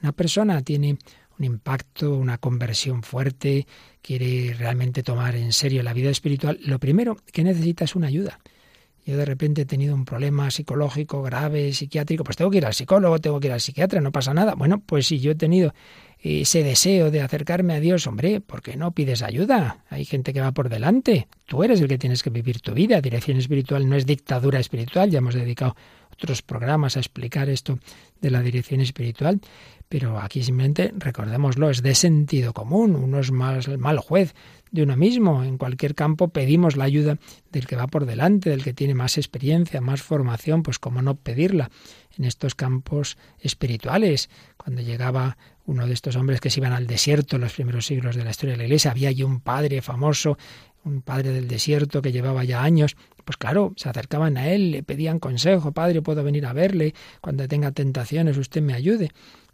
Una persona tiene un impacto, una conversión fuerte, quiere realmente tomar en serio la vida espiritual, lo primero que necesita es una ayuda. yo de repente he tenido un problema psicológico grave, psiquiátrico, pues tengo que ir al psicólogo, tengo que ir al psiquiatra, no pasa nada. Bueno, pues si yo he tenido ese deseo de acercarme a Dios, hombre, ¿por qué no pides ayuda? Hay gente que va por delante. Tú eres el que tienes que vivir tu vida. Dirección espiritual no es dictadura espiritual. Ya hemos dedicado otros programas a explicar esto de la dirección espiritual. Pero aquí simplemente recordémoslo, es de sentido común. Uno es más mal juez de uno mismo. En cualquier campo pedimos la ayuda del que va por delante, del que tiene más experiencia, más formación, pues cómo no pedirla en estos campos espirituales. Cuando llegaba uno de estos hombres que se iban al desierto en los primeros siglos de la historia de la Iglesia, había allí un padre famoso, un padre del desierto que llevaba ya años, pues claro, se acercaban a él, le pedían consejo, padre, puedo venir a verle, cuando tenga tentaciones usted me ayude.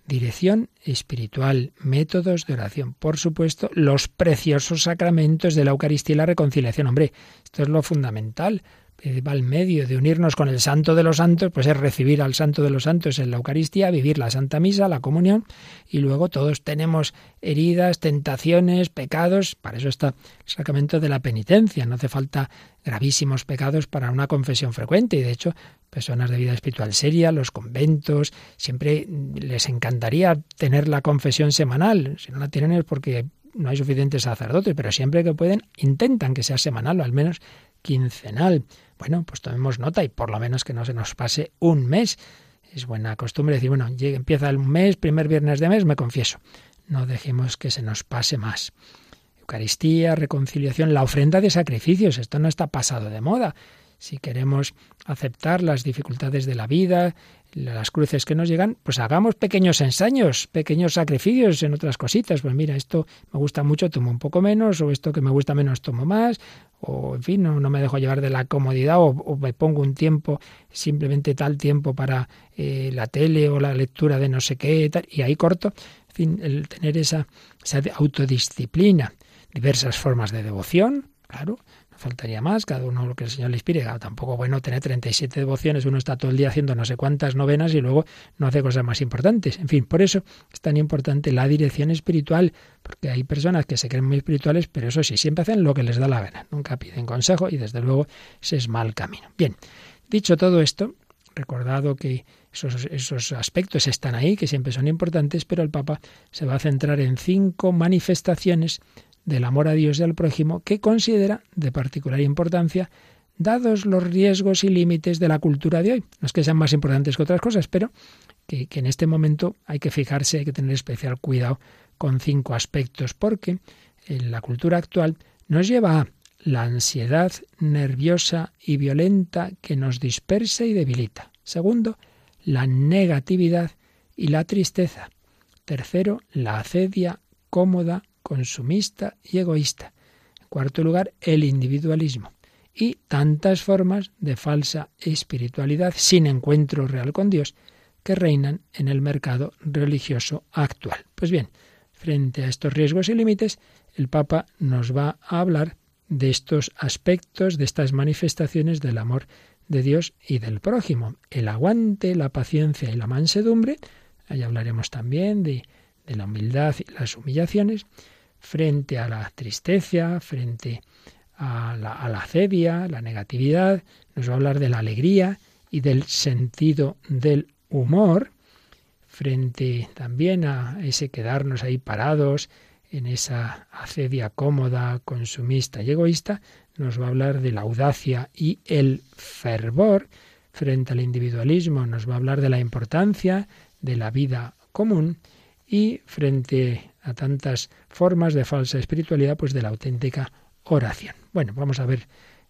Dirección espiritual, métodos de oración, por supuesto, los preciosos sacramentos de la Eucaristía y la reconciliación. Hombre, esto es lo fundamental principal medio de unirnos con el Santo de los Santos, pues es recibir al Santo de los Santos en la Eucaristía, vivir la Santa Misa, la comunión, y luego todos tenemos heridas, tentaciones, pecados, para eso está el sacramento de la penitencia, no hace falta gravísimos pecados para una confesión frecuente, y de hecho, personas de vida espiritual seria, los conventos, siempre les encantaría tener la confesión semanal, si no la tienen es porque no hay suficientes sacerdotes, pero siempre que pueden intentan que sea semanal o al menos quincenal. Bueno, pues tomemos nota y por lo menos que no se nos pase un mes. Es buena costumbre decir, bueno, empieza el mes, primer viernes de mes, me confieso. No dejemos que se nos pase más. Eucaristía, reconciliación, la ofrenda de sacrificios. Esto no está pasado de moda. Si queremos aceptar las dificultades de la vida, las cruces que nos llegan, pues hagamos pequeños ensaños, pequeños sacrificios en otras cositas. Pues mira, esto me gusta mucho, tomo un poco menos, o esto que me gusta menos, tomo más, o en fin, no, me dejo llevar de la comodidad, o, me pongo un tiempo, simplemente tal tiempo para eh, la tele o la lectura de no sé qué, tal, y ahí corto. En fin, el tener esa, esa autodisciplina, diversas formas de devoción, claro, faltaría más, cada uno lo que el Señor le inspire. tampoco bueno tener 37 devociones, uno está todo el día haciendo no sé cuántas novenas y luego no hace cosas más importantes. En fin, por eso es tan importante la dirección espiritual, porque hay personas que se creen muy espirituales, pero eso sí, siempre hacen lo que les da la gana, nunca piden consejo y desde luego ese es mal camino. Bien, dicho todo esto, recordado que esos, esos, aspectos están ahí, que siempre son importantes, pero el Papa se va a centrar en cinco manifestaciones del amor a Dios y al prójimo que considera de particular importancia dados los riesgos y límites de la cultura de hoy. No es que sean más importantes que otras cosas, pero que, en este momento hay que fijarse, hay que tener especial cuidado con cinco aspectos, porque en la cultura actual nos lleva a la ansiedad nerviosa y violenta que nos dispersa y debilita. Segundo, la negatividad y la tristeza. Tercero, la acedia cómoda consumista y egoísta. En cuarto lugar, el individualismo y tantas formas de falsa espiritualidad sin encuentro real con Dios que reinan en el mercado religioso actual. Pues bien, frente a estos riesgos y límites, el Papa nos va a hablar de estos aspectos, de estas manifestaciones del amor de Dios y del prójimo. El aguante, la paciencia y la mansedumbre, ahí hablaremos también de, de la humildad y las humillaciones, frente a la tristeza, frente a la, a la la negatividad, nos va a hablar de la alegría y del sentido del humor, frente también a ese quedarnos ahí parados en esa acedia cómoda, consumista y egoísta, nos va a hablar de la audacia y el fervor, frente al individualismo nos va a hablar de la importancia de la vida común y frente a tantas formas de falsa espiritualidad, pues de la auténtica oración. Bueno, vamos a ver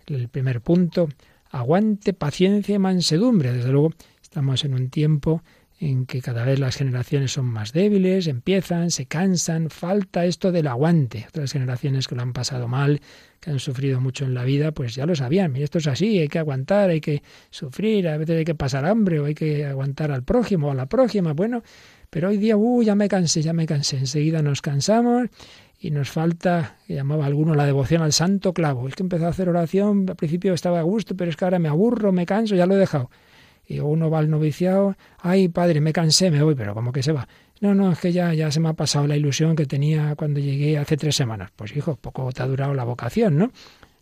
el primer punto. Aguante, paciencia y mansedumbre. Desde luego, estamos en un tiempo en que cada vez las generaciones son más débiles, empiezan, se cansan, falta esto del aguante. Otras generaciones que lo han pasado mal, que han sufrido mucho en la vida, pues ya lo sabían. Y esto es así, hay que aguantar, hay que sufrir, a veces hay que pasar hambre o hay que aguantar al prójimo o a la prójima. Bueno, pero hoy día, uh, ya me cansé, ya me cansé. Enseguida nos cansamos y nos falta, llamaba alguno, la devoción al santo clavo. Es que empezó a hacer oración, al principio estaba a gusto, pero es que ahora me aburro, me canso, ya lo he dejado. Y uno va al noviciado, ay padre, me cansé, me voy, pero ¿cómo que se va? No, no, es que ya, ya se me ha pasado la ilusión que tenía cuando llegué hace tres semanas. Pues hijo, poco te ha durado la vocación, ¿no?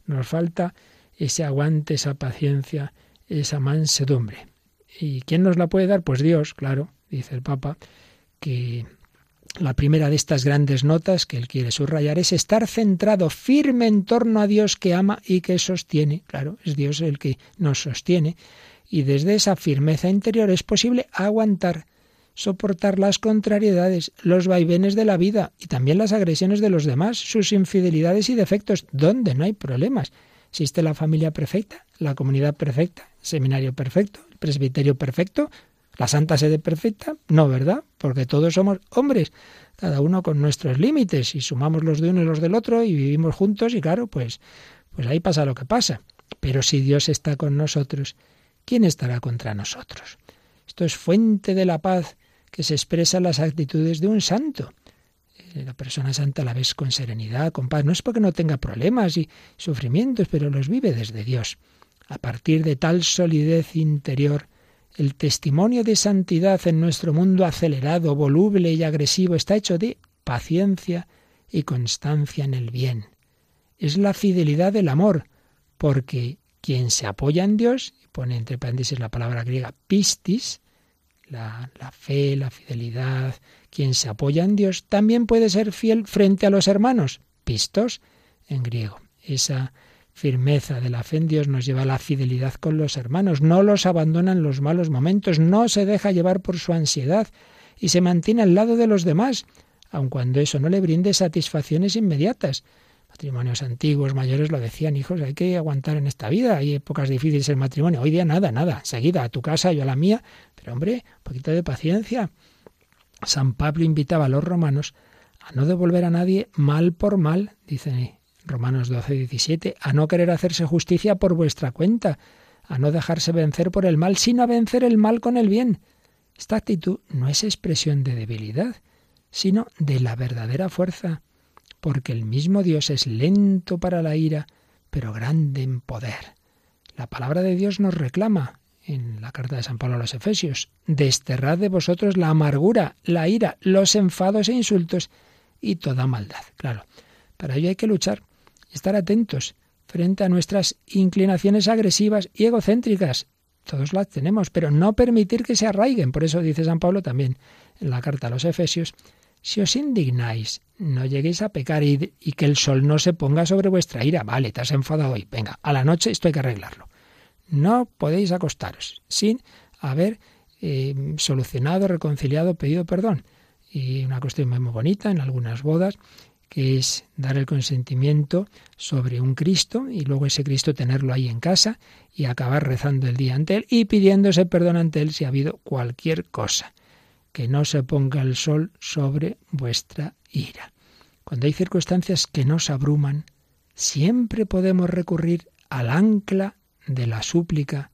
Nos falta ese aguante, esa paciencia, esa mansedumbre. ¿Y quién nos la puede dar? Pues Dios, claro, dice el Papa, que la primera de estas grandes notas que él quiere subrayar es estar centrado firme en torno a Dios que ama y que sostiene. Claro, es Dios el que nos sostiene. Y desde esa firmeza interior es posible aguantar, soportar las contrariedades, los vaivenes de la vida y también las agresiones de los demás, sus infidelidades y defectos, donde no hay problemas. ¿Existe la familia perfecta, la comunidad perfecta, el seminario perfecto, el presbiterio perfecto, la Santa Sede perfecta? No, ¿verdad? Porque todos somos hombres, cada uno con nuestros límites, y sumamos los de uno y los del otro, y vivimos juntos, y claro, pues, pues ahí pasa lo que pasa. Pero si Dios está con nosotros, ¿quién estará contra nosotros? Esto es fuente de la paz que se expresa en las actitudes de un santo. Eh, la persona santa la ves con serenidad, con paz. No es porque no tenga problemas y sufrimientos, pero los vive desde Dios. A partir de tal solidez interior, el testimonio de santidad en nuestro mundo acelerado, voluble y agresivo está hecho de paciencia y constancia en el bien. Es la fidelidad del amor, porque quien se apoya en Dios, pone entre paréntesis la palabra griega pistis, la, la, fe, la fidelidad, quien se apoya en Dios, también puede ser fiel frente a los hermanos, pistos en griego. Esa firmeza de la fe en Dios nos lleva a la fidelidad con los hermanos, no los abandona en los malos momentos, no se deja llevar por su ansiedad y se mantiene al lado de los demás, aun cuando eso no le brinde satisfacciones inmediatas. Matrimonios antiguos, mayores lo decían, hijos, hay que aguantar en esta vida, hay épocas difíciles en matrimonio, hoy día nada, nada, seguida a tu casa, yo a la mía, pero hombre, un poquito de paciencia. San Pablo invitaba a los romanos a no devolver a nadie mal por mal, dice Romanos 12, 17, a no querer hacerse justicia por vuestra cuenta, a no dejarse vencer por el mal, sino a vencer el mal con el bien. Esta actitud no es expresión de debilidad, sino de la verdadera fuerza, porque el mismo Dios es lento para la ira, pero grande en poder. La palabra de Dios nos reclama, en la carta de San Pablo a los Efesios, desterrad de vosotros la amargura, la ira, los enfados e insultos y toda maldad. Claro, para ello hay que luchar estar atentos frente a nuestras inclinaciones agresivas y egocéntricas. Todos las tenemos, pero no permitir que se arraiguen. Por eso dice San Pablo también en la carta a los Efesios, si os indignáis, no lleguéis a pecar y, que el sol no se ponga sobre vuestra ira. Vale, te has enfadado hoy. Venga, a la noche esto hay que arreglarlo. No podéis acostaros sin haber eh, solucionado, reconciliado, pedido perdón. Y una cuestión muy bonita en algunas bodas que es dar el consentimiento sobre un Cristo y luego ese Cristo tenerlo ahí en casa y acabar rezando el día ante Él y pidiéndose perdón ante Él si ha habido cualquier cosa. Que no se ponga el sol sobre vuestra ira. Cuando hay circunstancias que nos abruman, siempre podemos recurrir al ancla de la súplica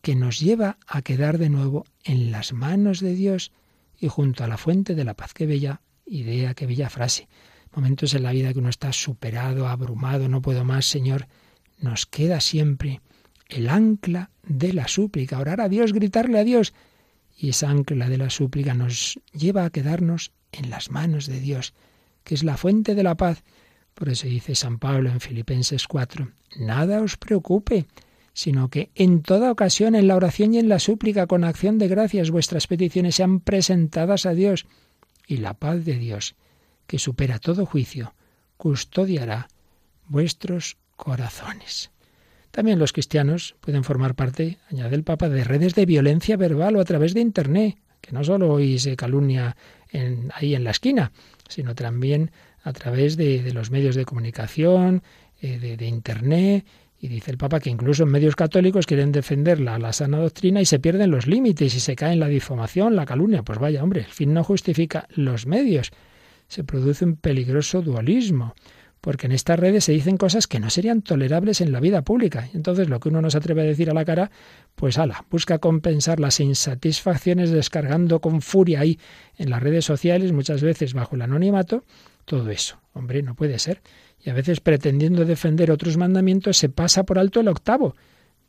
que nos lleva a quedar de nuevo en las manos de Dios y junto a la fuente de la paz. Qué bella idea, qué bella frase momentos en la vida que uno está superado, abrumado, no puedo más, Señor, nos queda siempre el ancla de la súplica, orar a Dios, gritarle a Dios. Y esa ancla de la súplica nos lleva a quedarnos en las manos de Dios, que es la fuente de la paz. Por eso dice San Pablo en Filipenses 4, nada os preocupe, sino que en toda ocasión, en la oración y en la súplica, con acción de gracias, vuestras peticiones sean presentadas a Dios, y la paz de Dios, que supera todo juicio, custodiará vuestros corazones. También los cristianos pueden formar parte, añade el Papa, de redes de violencia verbal o a través de Internet, que no solo hoy se calumnia ahí en la esquina, sino también a través de, los medios de comunicación, eh, de, Internet, y dice el Papa que incluso en medios católicos quieren defender la, la, sana doctrina y se pierden los límites y se cae en la difamación, la calumnia. Pues vaya, hombre, el fin no justifica los medios se produce un peligroso dualismo, porque en estas redes se dicen cosas que no serían tolerables en la vida pública. Entonces lo que uno no se atreve a decir a la cara, pues ala, busca compensar las insatisfacciones descargando con furia ahí en las redes sociales, muchas veces bajo el anonimato, todo eso. Hombre, no puede ser. Y a veces pretendiendo defender otros mandamientos se pasa por alto el octavo.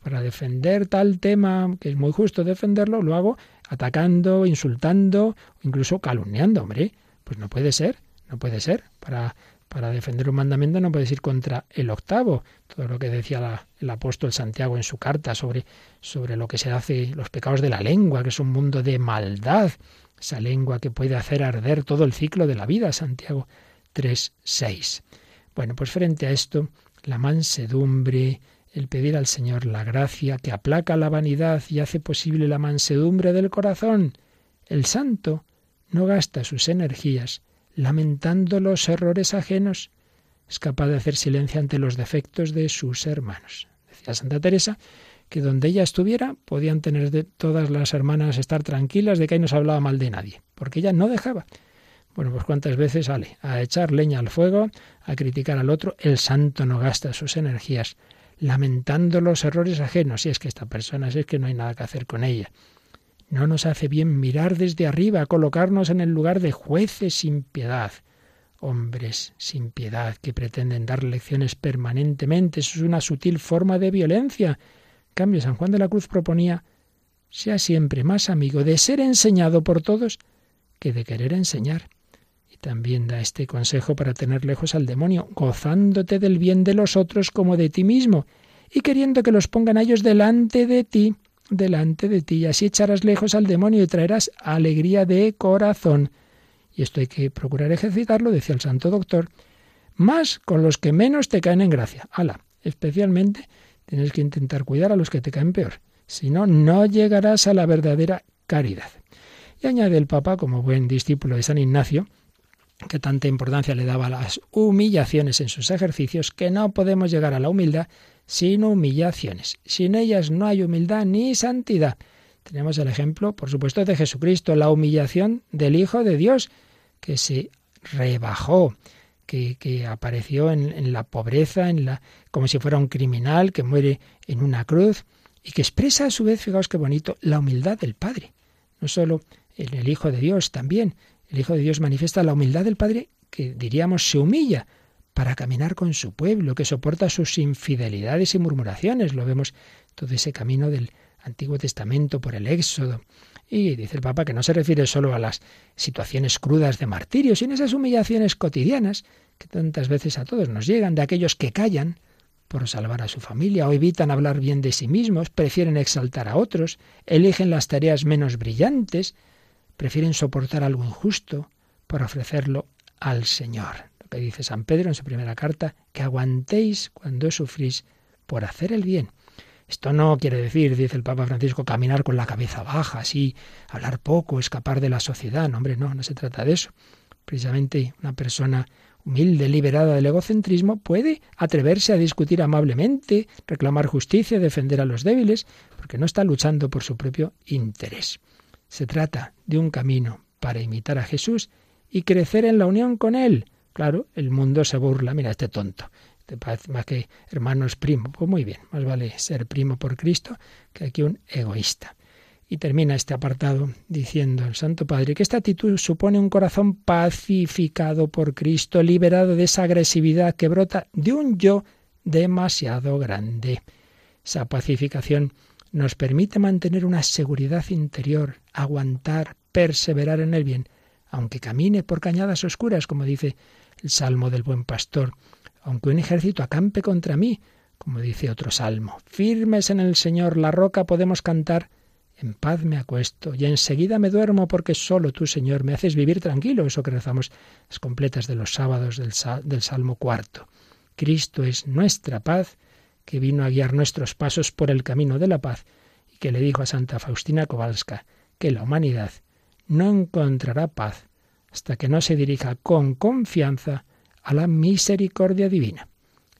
Para defender tal tema, que es muy justo defenderlo, lo hago atacando, insultando, incluso calumniando, hombre. Pues no puede ser, no puede ser. Para, para defender un mandamiento no puedes ir contra el octavo. Todo lo que decía el apóstol Santiago en su carta sobre, sobre lo que se hace, los pecados de la lengua, que es un mundo de maldad. Esa lengua que puede hacer arder todo el ciclo de la vida, Santiago 3, 6. Bueno, pues frente a esto, la mansedumbre, el pedir al Señor la gracia que aplaca la vanidad y hace posible la mansedumbre del corazón. El santo no gasta sus energías lamentando los errores ajenos, es capaz de hacer silencio ante los defectos de sus hermanos. Decía Santa Teresa que donde ella estuviera podían tener de todas las hermanas estar tranquilas de que ahí no se hablaba mal de nadie, porque ella no dejaba. Bueno, pues cuántas veces sale a echar leña al fuego, a criticar al otro, el santo no gasta sus energías lamentando los errores ajenos, y es que esta persona, es que no hay nada que hacer con ella. No nos hace bien mirar desde arriba, colocarnos en el lugar de jueces sin piedad, hombres sin piedad que pretenden dar lecciones permanentemente. Eso es una sutil forma de violencia. En cambio, San Juan de la Cruz proponía sea siempre más amigo de ser enseñado por todos que de querer enseñar. Y también da este consejo para tener lejos al demonio, gozándote del bien de los otros como de ti mismo, y queriendo que los pongan a ellos delante de ti, delante de ti, y así echarás lejos al demonio y traerás alegría de corazón. Y esto hay que procurar ejercitarlo, decía el santo doctor, más con los que menos te caen en gracia. Ala, especialmente tienes que intentar cuidar a los que te caen peor. Si no, no llegarás a la verdadera caridad. Y añade el Papa, como buen discípulo de San Ignacio, que tanta importancia le daba a las humillaciones en sus ejercicios, que no podemos llegar a la humildad sin humillaciones. Sin ellas no hay humildad ni santidad. Tenemos el ejemplo, por supuesto, de Jesucristo, la humillación del Hijo de Dios, que se rebajó, que, que apareció en, la pobreza, en la, como si fuera un criminal que muere en una cruz, y que expresa a su vez, fijaos qué bonito, la humildad del Padre. No solo en el Hijo de Dios, también el Hijo de Dios manifiesta la humildad del Padre que diríamos se humilla para caminar con su pueblo, que soporta sus infidelidades y murmuraciones. Lo vemos todo ese camino del Antiguo Testamento por el Éxodo. Y dice el Papa que no se refiere solo a las situaciones crudas de martirio, sino a esas humillaciones cotidianas que tantas veces a todos nos llegan, de aquellos que callan por salvar a su familia o evitan hablar bien de sí mismos, prefieren exaltar a otros, eligen las tareas menos brillantes, prefieren soportar algo injusto por ofrecerlo al Señor. Dice San Pedro en su primera carta, que aguantéis cuando sufrís por hacer el bien. Esto no quiere decir, dice el Papa Francisco, caminar con la cabeza baja, así, hablar poco, escapar de la sociedad. No, hombre, no, no se trata de eso. Precisamente una persona humilde, liberada del egocentrismo, puede atreverse a discutir amablemente, reclamar justicia, defender a los débiles, porque no está luchando por su propio interés. Se trata de un camino para imitar a Jesús y crecer en la unión con Él. Claro, el mundo se burla, mira este tonto, te parece más que hermano es primo. Pues muy bien, más vale ser primo por Cristo que aquí un egoísta. Y termina este apartado diciendo el Santo Padre que esta actitud supone un corazón pacificado por Cristo, liberado de esa agresividad que brota de un yo demasiado grande. Esa pacificación nos permite mantener una seguridad interior, aguantar, perseverar en el bien, aunque camine por cañadas oscuras, como dice el Salmo del Buen Pastor, aunque un ejército acampe contra mí, como dice otro salmo. Firmes en el Señor, la roca podemos cantar, en paz me acuesto y enseguida me duermo porque solo tú, Señor, me haces vivir tranquilo. Eso que rezamos las completas de los sábados del, del Salmo cuarto. Cristo es nuestra paz que vino a guiar nuestros pasos por el camino de la paz y que le dijo a Santa Faustina Kowalska que la humanidad no encontrará paz hasta que no se dirija con confianza a la misericordia divina.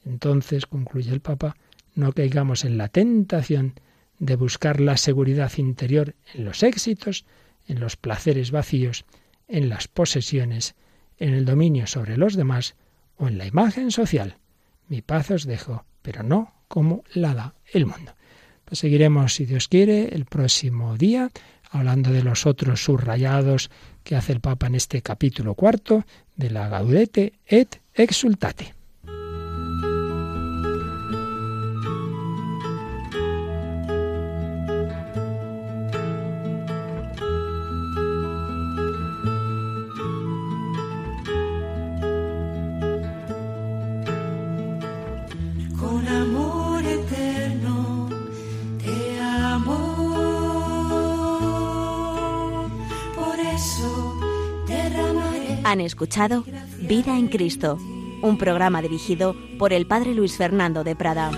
Entonces, concluye el Papa, no caigamos en la tentación de buscar la seguridad interior en los éxitos, en los placeres vacíos, en las posesiones, en el dominio sobre los demás o en la imagen social. Mi paz os dejo, pero no como la da el mundo. Pues seguiremos, si Dios quiere, el próximo día, hablando de los otros subrayados que hace el Papa en este capítulo cuarto de la Gaudete et Exultate. Han escuchado Vida en Cristo, un programa dirigido por el Padre Luis Fernando de Prada.